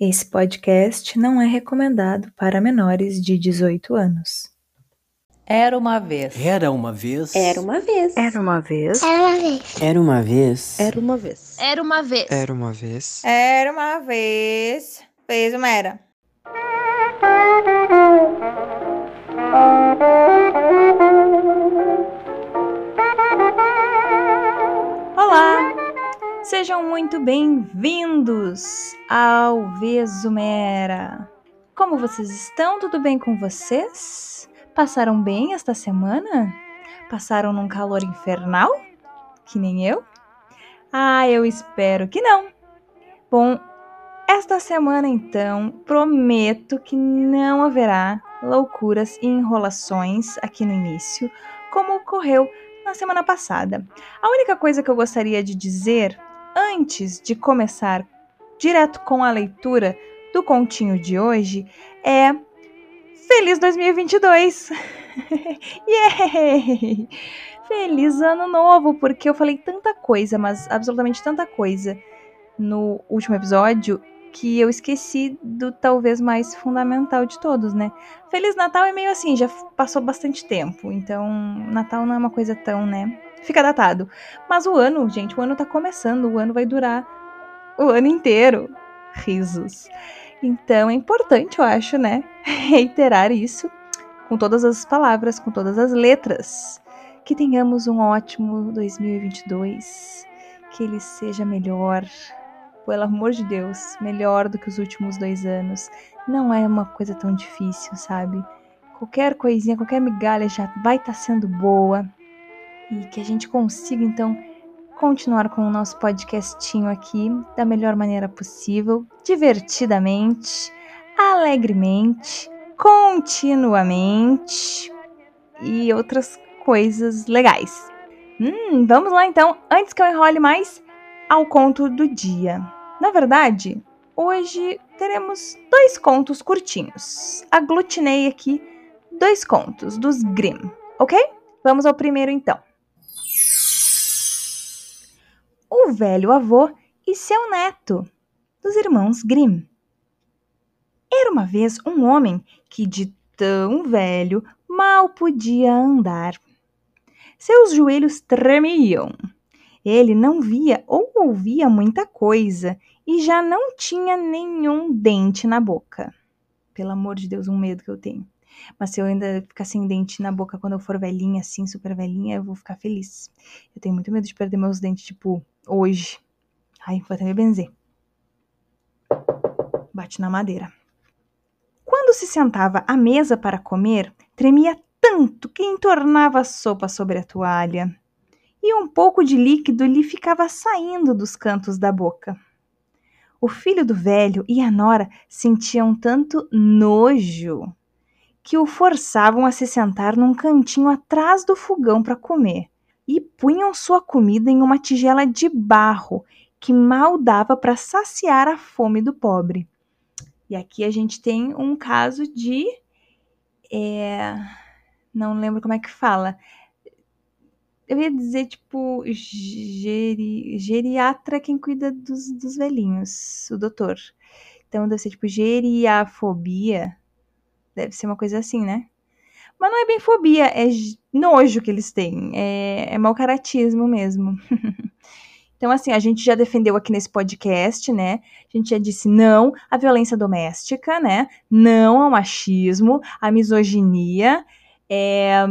Esse podcast não é recomendado para menores de 18 anos. Era uma vez. Era uma vez. Era uma vez. Era uma vez. Era uma vez. Era uma vez. Era uma vez. Era uma vez. Era uma vez. Era uma vez. Fez uma era. Sejam muito bem-vindos ao Vesumera. Como vocês estão? Tudo bem com vocês? Passaram bem esta semana? Passaram num calor infernal? Que nem eu? Ah, eu espero que não. Bom, esta semana então prometo que não haverá loucuras e enrolações aqui no início, como ocorreu na semana passada. A única coisa que eu gostaria de dizer antes de começar direto com a leitura do continho de hoje é Feliz 2022! Yay! Feliz ano novo, porque eu falei tanta coisa, mas absolutamente tanta coisa no último episódio que eu esqueci do talvez mais fundamental de todos, né? Feliz Natal é meio assim, já passou bastante tempo, então Natal não é uma coisa tão, né? Fica datado. Mas o ano, gente, o ano tá começando, o ano vai durar o ano inteiro. Risos. Então é importante, eu acho, né? Reiterar isso com todas as palavras, com todas as letras. Que tenhamos um ótimo 2022. Que ele seja melhor, pelo amor de Deus, melhor do que os últimos dois anos. Não é uma coisa tão difícil, sabe? Qualquer coisinha, qualquer migalha já vai estar tá sendo boa. E que a gente consiga, então, continuar com o nosso podcastinho aqui da melhor maneira possível, divertidamente, alegremente, continuamente e outras coisas legais. Hum, vamos lá então, antes que eu enrole mais, ao conto do dia. Na verdade, hoje teremos dois contos curtinhos. Aglutinei aqui dois contos dos Grimm, ok? Vamos ao primeiro então. O velho avô e seu neto, dos irmãos Grimm. Era uma vez um homem que, de tão velho, mal podia andar. Seus joelhos tremiam ele não via ou ouvia muita coisa e já não tinha nenhum dente na boca. Pelo amor de Deus, um medo que eu tenho. Mas se eu ainda ficar sem dente na boca quando eu for velhinha, assim, super velhinha, eu vou ficar feliz. Eu tenho muito medo de perder meus dentes, tipo, hoje. Ai, vou até me benzer. Bate na madeira. Quando se sentava à mesa para comer, tremia tanto que entornava a sopa sobre a toalha e um pouco de líquido lhe ficava saindo dos cantos da boca. O filho do velho e a nora sentiam tanto nojo que o forçavam a se sentar num cantinho atrás do fogão para comer e punham sua comida em uma tigela de barro que mal dava para saciar a fome do pobre. E aqui a gente tem um caso de. É, não lembro como é que fala eu ia dizer, tipo, geri, geriatra quem cuida dos, dos velhinhos, o doutor. Então deve ser, tipo, geriafobia. Deve ser uma coisa assim, né? Mas não é bem fobia, é nojo que eles têm. É, é mau caratismo mesmo. então, assim, a gente já defendeu aqui nesse podcast, né? A gente já disse não à violência doméstica, né? Não ao machismo, à misoginia. É,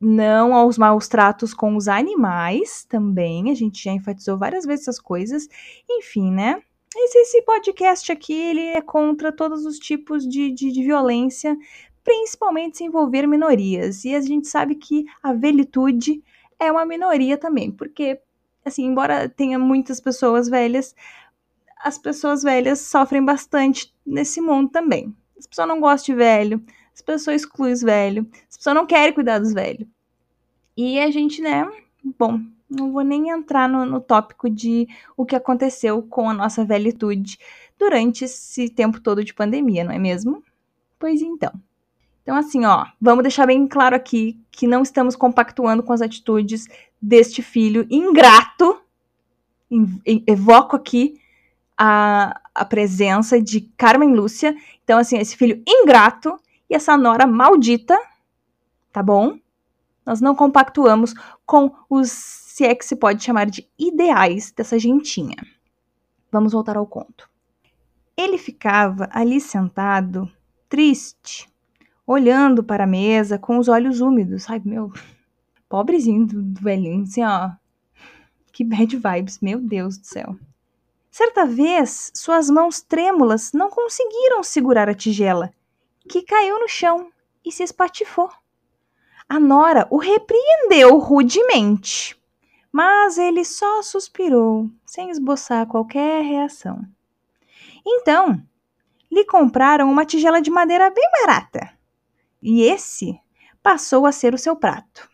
não aos maus tratos com os animais também. A gente já enfatizou várias vezes essas coisas. Enfim, né? Esse, esse podcast aqui, ele é contra todos os tipos de, de, de violência, principalmente se envolver minorias. E a gente sabe que a velitude é uma minoria também, porque, assim, embora tenha muitas pessoas velhas, as pessoas velhas sofrem bastante nesse mundo também. As pessoas não gostam de velho, as pessoas excluem os velhos, as pessoas não querem cuidar dos velhos. E a gente, né, bom, não vou nem entrar no, no tópico de o que aconteceu com a nossa velhitude durante esse tempo todo de pandemia, não é mesmo? Pois então. Então, assim, ó, vamos deixar bem claro aqui que não estamos compactuando com as atitudes deste filho ingrato. Evoco aqui a, a presença de Carmen Lúcia. Então, assim, esse filho ingrato e essa nora maldita, tá bom? Nós não compactuamos com os, se é que se pode chamar de ideais dessa gentinha. Vamos voltar ao conto. Ele ficava ali sentado, triste, olhando para a mesa com os olhos úmidos. Ai, meu, pobrezinho do, velhinho, assim, ó. Que bad vibes, meu Deus do céu. Certa vez, suas mãos trêmulas não conseguiram segurar a tigela, que caiu no chão e se espatifou. A Nora o repreendeu rudemente, mas ele só suspirou, sem esboçar qualquer reação. Então, lhe compraram uma tigela de madeira bem barata, e esse passou a ser o seu prato.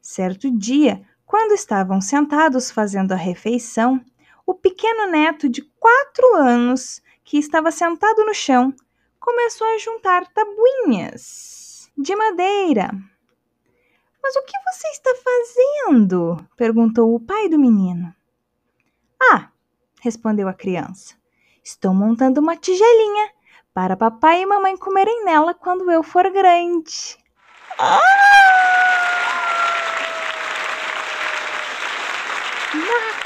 Certo dia, quando estavam sentados fazendo a refeição, o pequeno neto de quatro anos, que estava sentado no chão, começou a juntar tabuinhas de madeira. Mas o que você está fazendo? perguntou o pai do menino. Ah, respondeu a criança, estou montando uma tigelinha para papai e mamãe comerem nela quando eu for grande. Ah!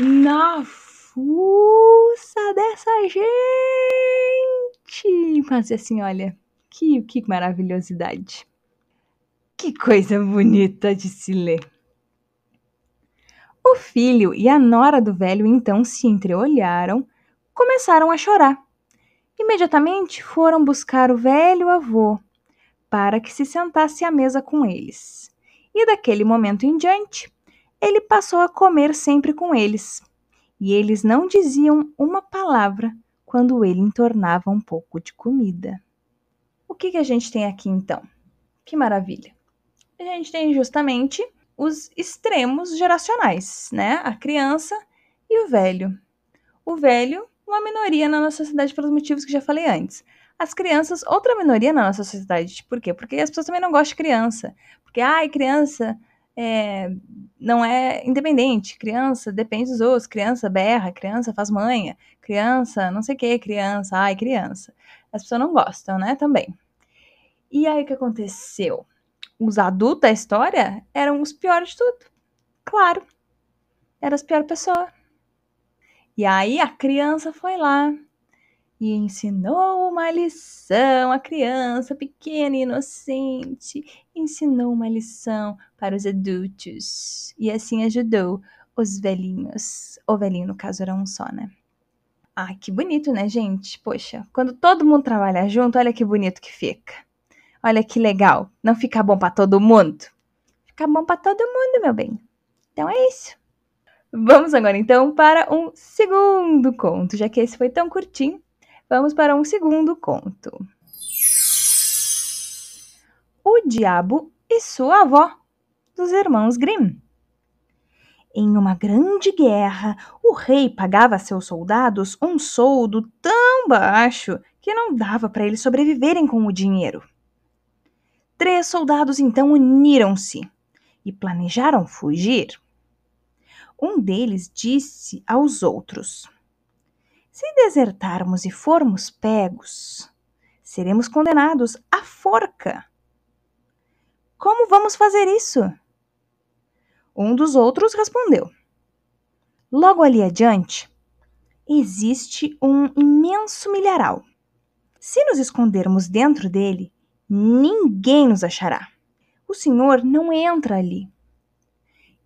Na fuça dessa gente! Mas assim, olha, que, que maravilhosidade. Que coisa bonita de se ler. O filho e a nora do velho então se entreolharam, começaram a chorar. Imediatamente foram buscar o velho avô para que se sentasse à mesa com eles. E daquele momento em diante, ele passou a comer sempre com eles. E eles não diziam uma palavra quando ele entornava um pouco de comida. O que, que a gente tem aqui então? Que maravilha! A gente tem justamente os extremos geracionais, né? A criança e o velho. O velho, uma minoria na nossa sociedade pelos motivos que já falei antes. As crianças, outra minoria na nossa sociedade. Por quê? Porque as pessoas também não gostam de criança. Porque, ai, criança é, não é independente. Criança depende dos outros. Criança berra, criança faz manha. Criança, não sei o que, criança, ai, criança. As pessoas não gostam, né? Também. E aí o que aconteceu? Os adultos da história eram os piores de tudo. Claro. Era as piores pessoas. E aí a criança foi lá e ensinou uma lição. A criança pequena e inocente ensinou uma lição para os adultos. E assim ajudou os velhinhos. O velhinho, no caso, era um só, né? Ai, que bonito, né, gente? Poxa, quando todo mundo trabalha junto, olha que bonito que fica. Olha que legal. Não fica bom para todo mundo? Fica bom para todo mundo, meu bem. Então é isso. Vamos agora então para um segundo conto, já que esse foi tão curtinho. Vamos para um segundo conto. O Diabo e Sua Avó, dos Irmãos Grimm. Em uma grande guerra, o rei pagava a seus soldados um soldo tão baixo que não dava para eles sobreviverem com o dinheiro. Três soldados então uniram-se e planejaram fugir. Um deles disse aos outros: Se desertarmos e formos pegos, seremos condenados à forca. Como vamos fazer isso? Um dos outros respondeu: Logo ali adiante, existe um imenso milharal. Se nos escondermos dentro dele, ninguém nos achará. O senhor não entra ali.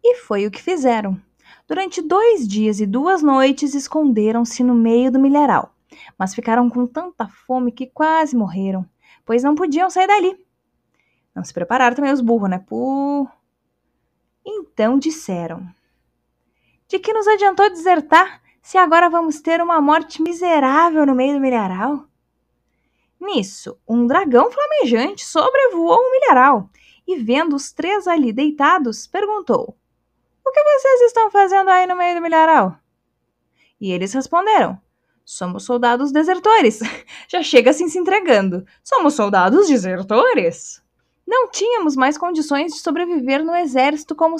E foi o que fizeram. Durante dois dias e duas noites esconderam-se no meio do milharal, mas ficaram com tanta fome que quase morreram, pois não podiam sair dali. Não se prepararam também os burros, né? Puh. Então disseram: De que nos adiantou desertar se agora vamos ter uma morte miserável no meio do milharal? Nisso, um dragão flamejante sobrevoou o milharal e, vendo os três ali deitados, perguntou: O que vocês estão fazendo aí no meio do milharal? E eles responderam: Somos soldados desertores. Já chega assim se entregando. Somos soldados desertores. Não tínhamos mais condições de sobreviver no exército como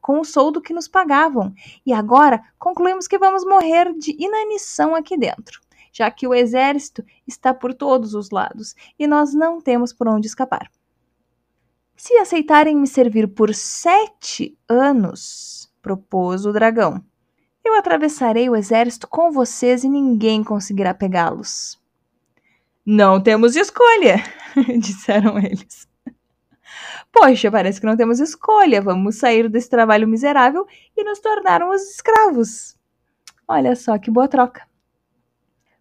com o soldo que nos pagavam, e agora concluímos que vamos morrer de inanição aqui dentro, já que o exército está por todos os lados e nós não temos por onde escapar. Se aceitarem me servir por sete anos, propôs o dragão, eu atravessarei o exército com vocês e ninguém conseguirá pegá-los. Não temos escolha, disseram eles. Poxa, parece que não temos escolha. Vamos sair desse trabalho miserável e nos tornarmos escravos. Olha só que boa troca.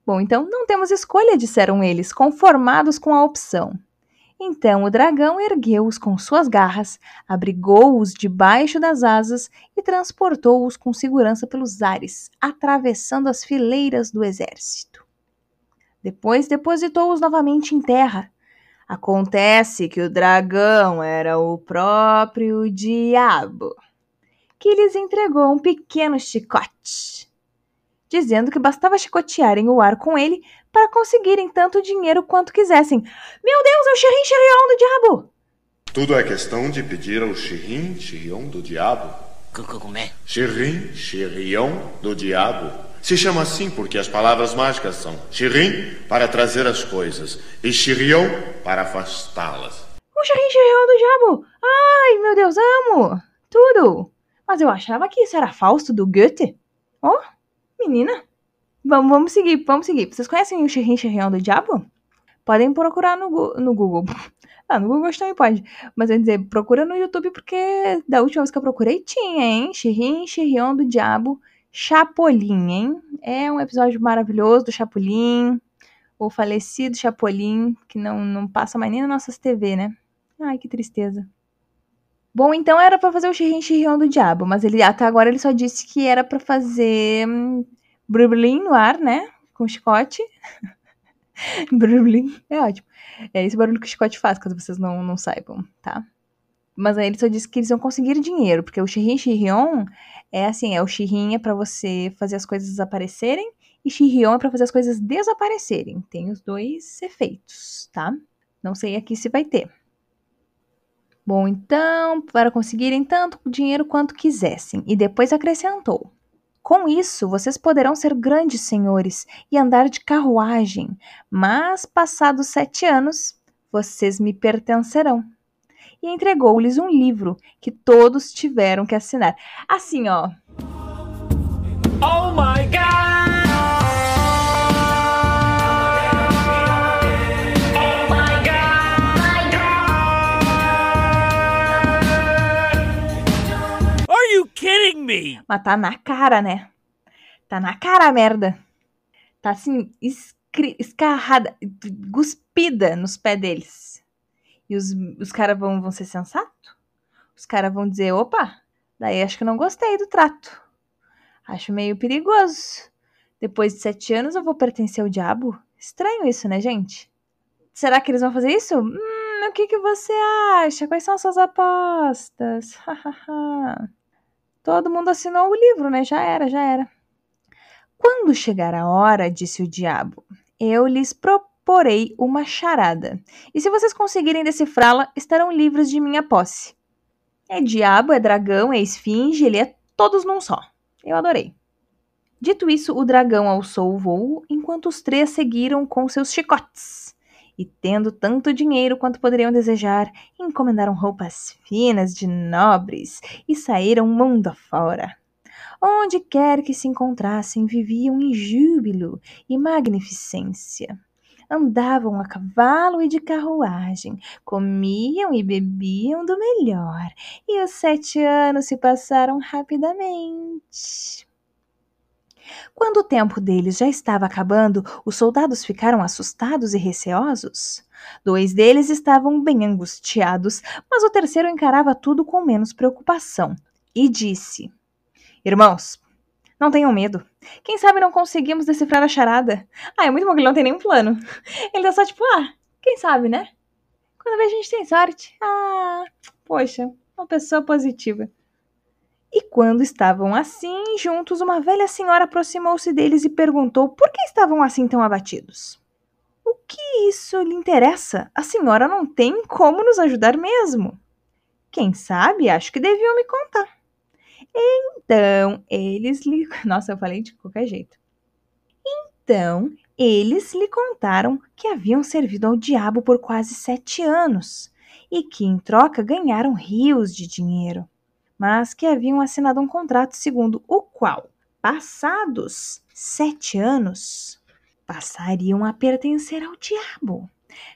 Bom, então não temos escolha, disseram eles, conformados com a opção. Então o dragão ergueu-os com suas garras, abrigou-os debaixo das asas e transportou-os com segurança pelos ares, atravessando as fileiras do exército. Depois depositou-os novamente em terra, Acontece que o dragão era o próprio diabo, que lhes entregou um pequeno chicote, dizendo que bastava chicotearem o ar com ele para conseguirem tanto dinheiro quanto quisessem. Meu Deus, é o xerrim xerrion do diabo! Tudo é questão de pedir ao xerrim xerrion do diabo. Como é? Xerrim xerrion do diabo. Se chama assim porque as palavras mágicas são Shirin para trazer as coisas e Shirion para afastá-las. O Shirin Shirion do diabo! Ai, meu Deus, amo! Tudo! Mas eu achava que isso era Fausto do Goethe. Oh, menina! Vamos, vamos seguir, vamos seguir. Vocês conhecem o Shirin Shirion do diabo? Podem procurar no, no Google. Ah, no Google também pode. Mas eu ia dizer, procura no YouTube porque da última vez que eu procurei tinha, hein? Shirin Shirion do diabo Chapolin, hein? É um episódio maravilhoso do Chapolin, o falecido Chapolin, que não, não passa mais nem nas nossas TV, né? Ai, que tristeza. Bom, então era para fazer o xirrim xirrião do diabo, mas ele até agora ele só disse que era para fazer hum, brublin no ar, né? Com chicote. brublin, é ótimo. É esse barulho que o chicote faz, caso vocês não, não saibam, tá? Mas aí ele só disse que eles iam conseguir dinheiro, porque o xirrim xirrion é assim, é o Shirrin é para você fazer as coisas aparecerem e Shirrion é para fazer as coisas desaparecerem. Tem os dois efeitos, tá? Não sei aqui se vai ter. Bom, então, para conseguirem tanto dinheiro quanto quisessem. E depois acrescentou: Com isso, vocês poderão ser grandes senhores e andar de carruagem, mas passados sete anos, vocês me pertencerão e entregou-lhes um livro que todos tiveram que assinar. Assim, ó. Mas tá na cara, né? Tá na cara a merda. Tá assim, escarrada, guspida nos pés deles. E os, os caras vão, vão ser sensatos? Os caras vão dizer, opa, daí acho que não gostei do trato. Acho meio perigoso. Depois de sete anos eu vou pertencer ao diabo? Estranho isso, né, gente? Será que eles vão fazer isso? Hum, o que, que você acha? Quais são as suas apostas? Todo mundo assinou o livro, né? Já era, já era. Quando chegar a hora, disse o diabo, eu lhes proponho porei uma charada. E se vocês conseguirem decifrá-la, estarão livres de minha posse. É diabo, é dragão, é esfinge, ele é todos num só. Eu adorei. Dito isso, o dragão alçou o voo, enquanto os três seguiram com seus chicotes. E tendo tanto dinheiro quanto poderiam desejar, encomendaram roupas finas de nobres e saíram mundo afora. Onde quer que se encontrassem, viviam em júbilo e magnificência andavam a cavalo e de carruagem, comiam e bebiam do melhor, e os sete anos se passaram rapidamente. Quando o tempo deles já estava acabando, os soldados ficaram assustados e receosos. Dois deles estavam bem angustiados, mas o terceiro encarava tudo com menos preocupação e disse: Irmãos, não tenham medo. Quem sabe não conseguimos decifrar a charada? Ah, é muito bom que ele não tem nenhum plano. Ele tá só tipo, ah, quem sabe, né? Quando vê a gente tem sorte. Ah, poxa, uma pessoa positiva. E quando estavam assim juntos, uma velha senhora aproximou-se deles e perguntou por que estavam assim tão abatidos. O que isso lhe interessa? A senhora não tem como nos ajudar mesmo. Quem sabe, acho que deviam me contar. Então, eles lhe. Nossa, eu falei de qualquer jeito. Então, eles lhe contaram que haviam servido ao diabo por quase sete anos e que, em troca, ganharam rios de dinheiro, mas que haviam assinado um contrato segundo o qual, passados sete anos, passariam a pertencer ao diabo,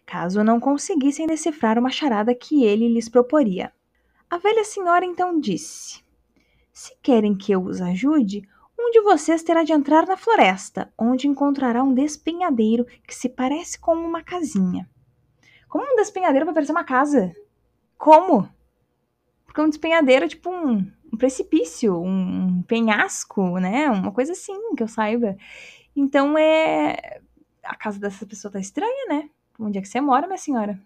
caso não conseguissem decifrar uma charada que ele lhes proporia. A velha senhora então disse: Se querem que eu os ajude, um de vocês terá de entrar na floresta, onde encontrará um despenhadeiro que se parece com uma casinha. Como um despenhadeiro vai parecer uma casa? Como? Porque um despenhadeiro é tipo um, um precipício, um, um penhasco, né? Uma coisa assim, que eu saiba. Então é. A casa dessa pessoa tá estranha, né? Onde é que você mora, minha senhora?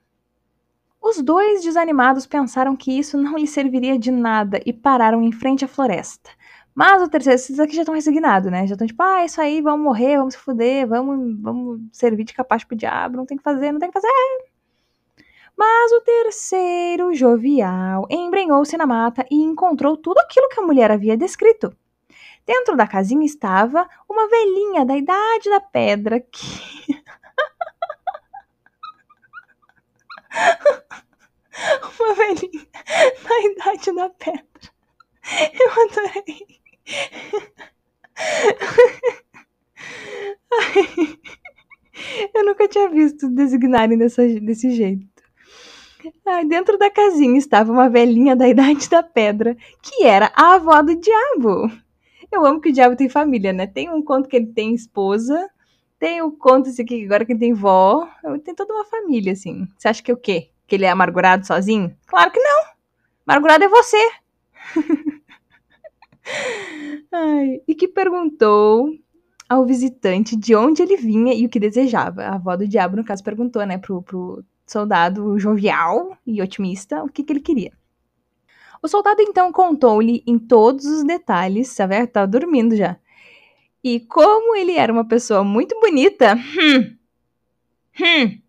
Os dois desanimados pensaram que isso não lhe serviria de nada e pararam em frente à floresta. Mas o terceiro, esses aqui já estão resignados, né? Já estão tipo, ah, isso aí, vamos morrer, vamos se fuder, vamos, vamos servir de capaz pro diabo, não tem que fazer, não tem que fazer. Mas o terceiro, jovial, embrenhou-se na mata e encontrou tudo aquilo que a mulher havia descrito. Dentro da casinha estava uma velhinha da idade da pedra que. uma velhinha da idade da pedra. Eu adorei. Eu nunca tinha visto designarem dessa, desse jeito. Dentro da casinha estava uma velhinha da idade da pedra, que era a avó do diabo. Eu amo que o diabo tem família, né? Tem um conto que ele tem esposa, tem o conto esse aqui agora que ele tem vó, tem toda uma família, assim. Você acha que é o quê? Que ele é amargurado sozinho? Claro que não! Amargurado é você! Ai, e que perguntou ao visitante de onde ele vinha e o que desejava. A avó do diabo, no caso, perguntou, né, pro, pro soldado jovial e otimista o que, que ele queria. O soldado então contou-lhe em todos os detalhes, Saber estava dormindo já. E como ele era uma pessoa muito bonita, hum, hum,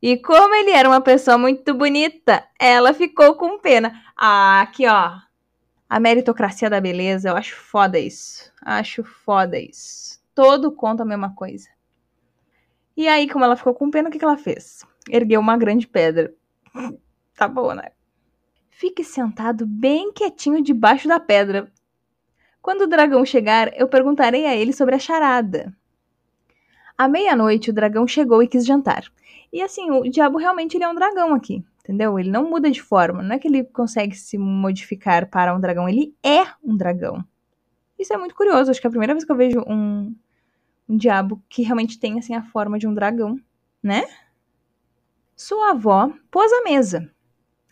e como ele era uma pessoa muito bonita, ela ficou com pena. Ah, aqui ó, a meritocracia da beleza, eu acho foda isso. Acho foda isso. Todo conta a mesma coisa. E aí, como ela ficou com pena, o que, que ela fez? Ergueu uma grande pedra. tá bom, né? Fique sentado bem quietinho debaixo da pedra. Quando o dragão chegar, eu perguntarei a ele sobre a charada. À meia-noite, o dragão chegou e quis jantar. E assim, o diabo realmente ele é um dragão aqui entendeu? Ele não muda de forma, não é que ele consegue se modificar para um dragão, ele é um dragão. Isso é muito curioso, acho que é a primeira vez que eu vejo um, um diabo que realmente tem assim a forma de um dragão, né? Sua avó pôs a mesa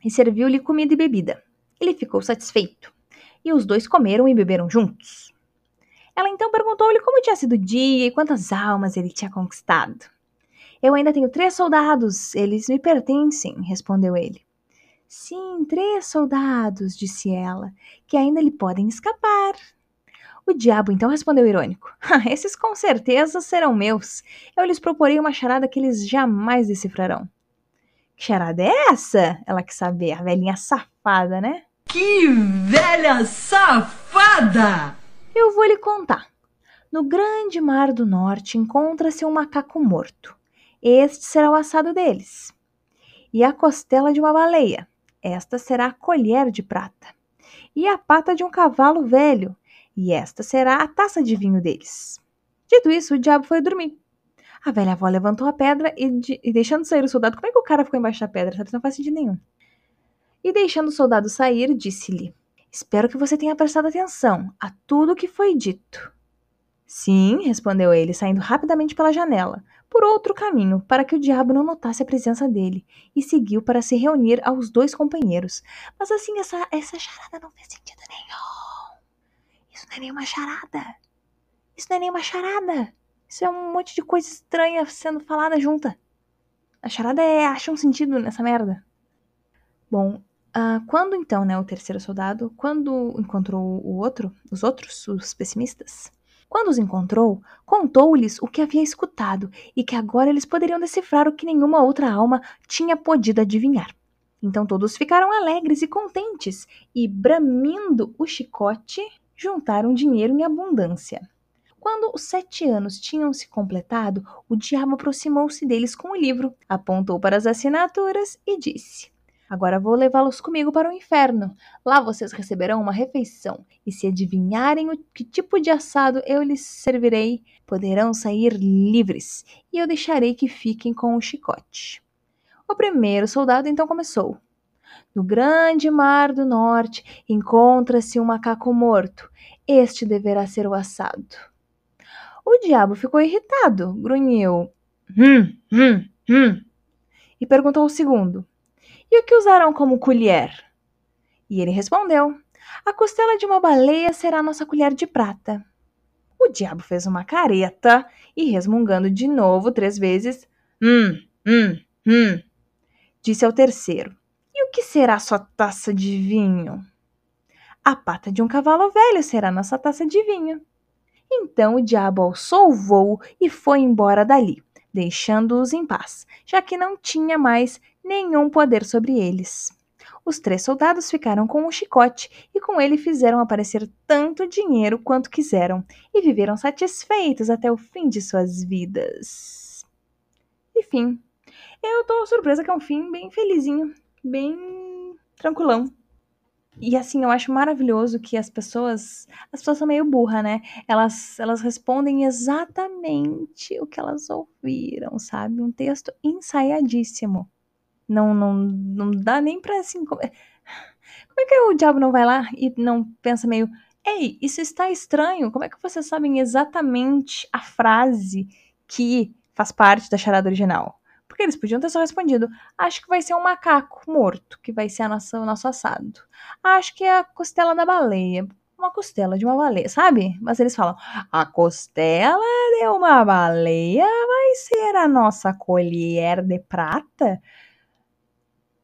e serviu-lhe comida e bebida. Ele ficou satisfeito e os dois comeram e beberam juntos. Ela então perguntou-lhe como tinha sido o dia e quantas almas ele tinha conquistado. Eu ainda tenho três soldados, eles me pertencem, respondeu ele. Sim, três soldados, disse ela, que ainda lhe podem escapar. O diabo então respondeu irônico: Esses com certeza serão meus. Eu lhes proporei uma charada que eles jamais decifrarão. Que charada é essa? Ela quer saber, a velhinha safada, né? Que velha safada! Eu vou lhe contar. No grande mar do norte encontra-se um macaco morto. Este será o assado deles. E a costela de uma baleia. Esta será a colher de prata. E a pata de um cavalo velho. E esta será a taça de vinho deles. Dito isso, o diabo foi dormir. A velha avó levantou a pedra e, de, e, deixando sair o soldado. Como é que o cara ficou embaixo da pedra? Sabe? Não faz sentido nenhum. E deixando o soldado sair, disse-lhe: Espero que você tenha prestado atenção a tudo o que foi dito. Sim, respondeu ele, saindo rapidamente pela janela, por outro caminho, para que o diabo não notasse a presença dele, e seguiu para se reunir aos dois companheiros. Mas assim, essa, essa charada não fez sentido nenhum. Isso não é nenhuma charada. Isso não é nenhuma charada. Isso é um monte de coisa estranha sendo falada junta. A charada é acha um sentido nessa merda. Bom, uh, quando então, né, o terceiro soldado, quando encontrou o outro, os outros, os pessimistas, Quando os encontrou, contou-lhes o que havia escutado e que agora eles poderiam decifrar o que nenhuma outra alma tinha podido adivinhar. Então todos ficaram alegres e contentes e, bramindo o chicote, juntaram dinheiro em abundância. Quando os sete anos tinham se completado, o diabo aproximou-se deles com o livro, apontou para as assinaturas e disse: Agora vou levá-los comigo para o inferno. Lá vocês receberão uma refeição, e se adivinharem o que tipo de assado eu lhes servirei, poderão sair livres, e eu deixarei que fiquem com o chicote. O primeiro soldado então começou. No grande mar do norte encontra-se um macaco morto. Este deverá ser o assado. O diabo ficou irritado, grunhiu. Hum, hum, hum. E perguntou ao segundo: E o que usarão como colher? E ele respondeu: A costela de uma baleia será nossa colher de prata. O diabo fez uma careta e, resmungando de novo três vezes, hum, hum, hum, disse ao terceiro: o que será sua taça de vinho? A pata de um cavalo velho será nossa taça de vinho. Então o diabo alçou o voo e foi embora dali, deixando-os em paz, já que não tinha mais nenhum poder sobre eles. Os três soldados ficaram com o chicote e com ele fizeram aparecer tanto dinheiro quanto quiseram e viveram satisfeitos até o fim de suas vidas. E fim. Eu tô surpresa que é um fim bem felizinho, bem tranquilão. E assim, eu acho maravilhoso que as pessoas. As pessoas são meio burra, né? Elas, elas respondem exatamente o que elas ouviram, sabe? Um texto ensaiadíssimo. Não, não, não dá nem pra assim. Como é, como é que o diabo não vai lá e não pensa meio. Ei, isso está estranho. Como é que vocês sabem exatamente a frase que faz parte da charada original? Porque eles podiam ter só respondido: acho que vai ser um macaco morto, que vai ser a nossa, o nosso assado. Acho que é a costela da baleia. Uma costela de uma baleia, sabe? Mas eles falam: a costela de uma baleia vai ser a nossa colher de prata.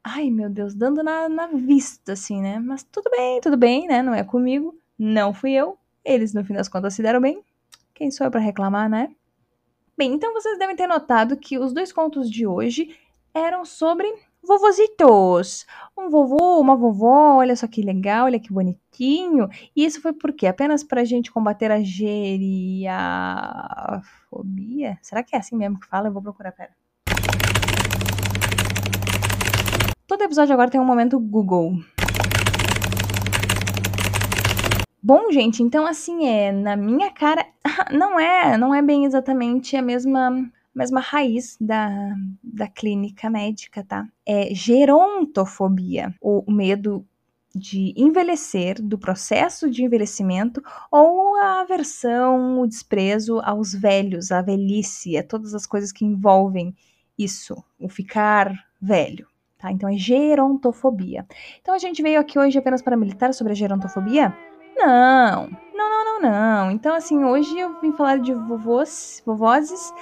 Ai, meu Deus, dando na, na vista, assim, né? Mas tudo bem, tudo bem, né? Não é comigo, não fui eu. Eles, no fim das contas, se deram bem. Quem sou eu para reclamar, né? Bem, então vocês devem ter notado que os dois contos de hoje eram sobre vovozitos. Um vovô, uma vovó, olha só que legal, olha que bonitinho. E isso foi por quê? Apenas pra gente combater a geriafobia? Será que é assim mesmo que fala? Eu vou procurar, pera. Todo episódio agora tem um momento Google. Bom, gente, então assim é, na minha cara, não é, não é bem exatamente a mesma mesma raiz da, da clínica médica, tá? É gerontofobia, o medo de envelhecer, do processo de envelhecimento, ou a aversão, o desprezo aos velhos, a velhice, a todas as coisas que envolvem isso, o ficar velho. Tá? Então é gerontofobia. Então a gente veio aqui hoje apenas para militar sobre a gerontofobia? Não, não, não, não, não. Então, assim, hoje eu vim falar de vovôs, vovozes,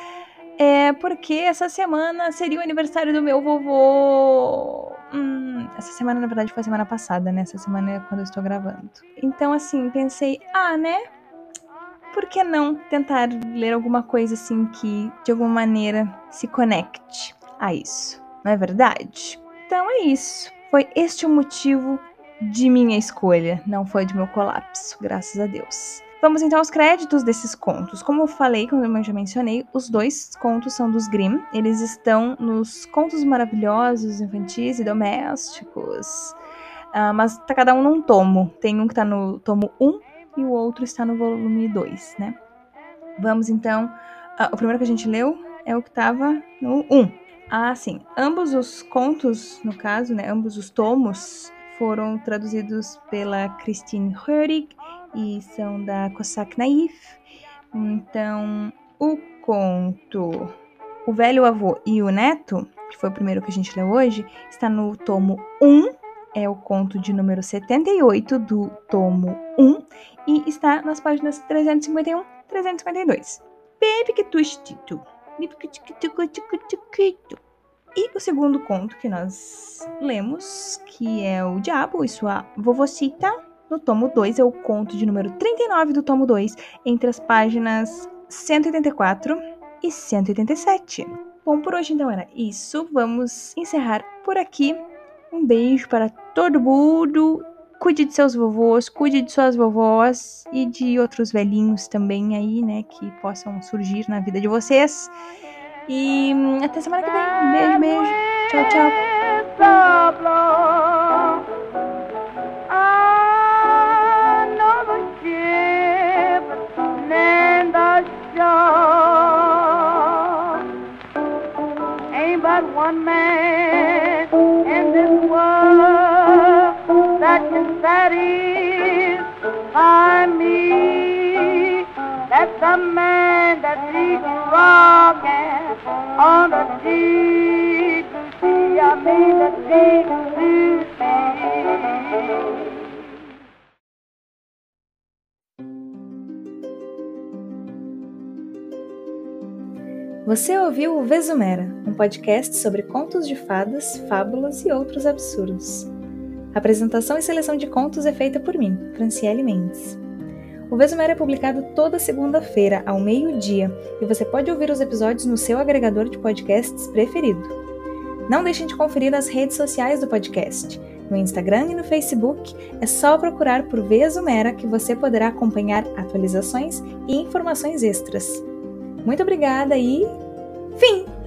é porque essa semana seria o aniversário do meu vovô. Hum, essa semana, na verdade, foi a semana passada, né? Essa semana é quando eu estou gravando. Então, assim, pensei, ah, né? Por que não tentar ler alguma coisa assim que, de alguma maneira, se conecte a isso? Não é verdade? Então é isso. Foi este o motivo de minha escolha, não foi de meu colapso, graças a Deus. Vamos então aos créditos desses contos. Como eu falei, como eu já mencionei, os dois contos são dos Grimm. Eles estão nos Contos Maravilhosos, Infantis e Domésticos. Uh, mas tá cada um num tomo. Tem um que tá no tomo 1 e o outro está no volume 2, né? Vamos então. Uh, o primeiro que a gente leu é o que estava no 1. Ah, sim. Ambos os contos, no caso, né? Ambos os tomos foram traduzidos pela Christine Hörig e são da Cossack Naif. Então, o conto O Velho Avô e o Neto, que foi o primeiro que a gente leu hoje, está no tomo 1, é o conto de número 78 do tomo 1 e está nas páginas 351 352. Baby que tu e o segundo conto que nós lemos, que é o Diabo e sua vovocita, no tomo 2, é o conto de número 39 do tomo 2, entre as páginas 184 e 187. Bom, por hoje então era isso. Vamos encerrar por aqui. Um beijo para todo mundo. Cuide de seus vovôs, cuide de suas vovós e de outros velhinhos também aí, né, que possam surgir na vida de vocês. E hum, até semana que vem. Beijo, beijo. Tchau, tchau. One man in this world that can satisfy me. That's the man that rocking on the sea. Você ouviu o Vesumera, um podcast sobre contos de fadas, fábulas e outros absurdos. A apresentação e seleção de contos é feita por mim, Franciele Mendes. O Vesumera é publicado toda segunda-feira, ao meio-dia, e você pode ouvir os episódios no seu agregador de podcasts preferido. Não deixem de conferir as redes sociais do podcast. No Instagram e no Facebook é só procurar por Vesumera que você poderá acompanhar atualizações e informações extras. Muito obrigada e fim!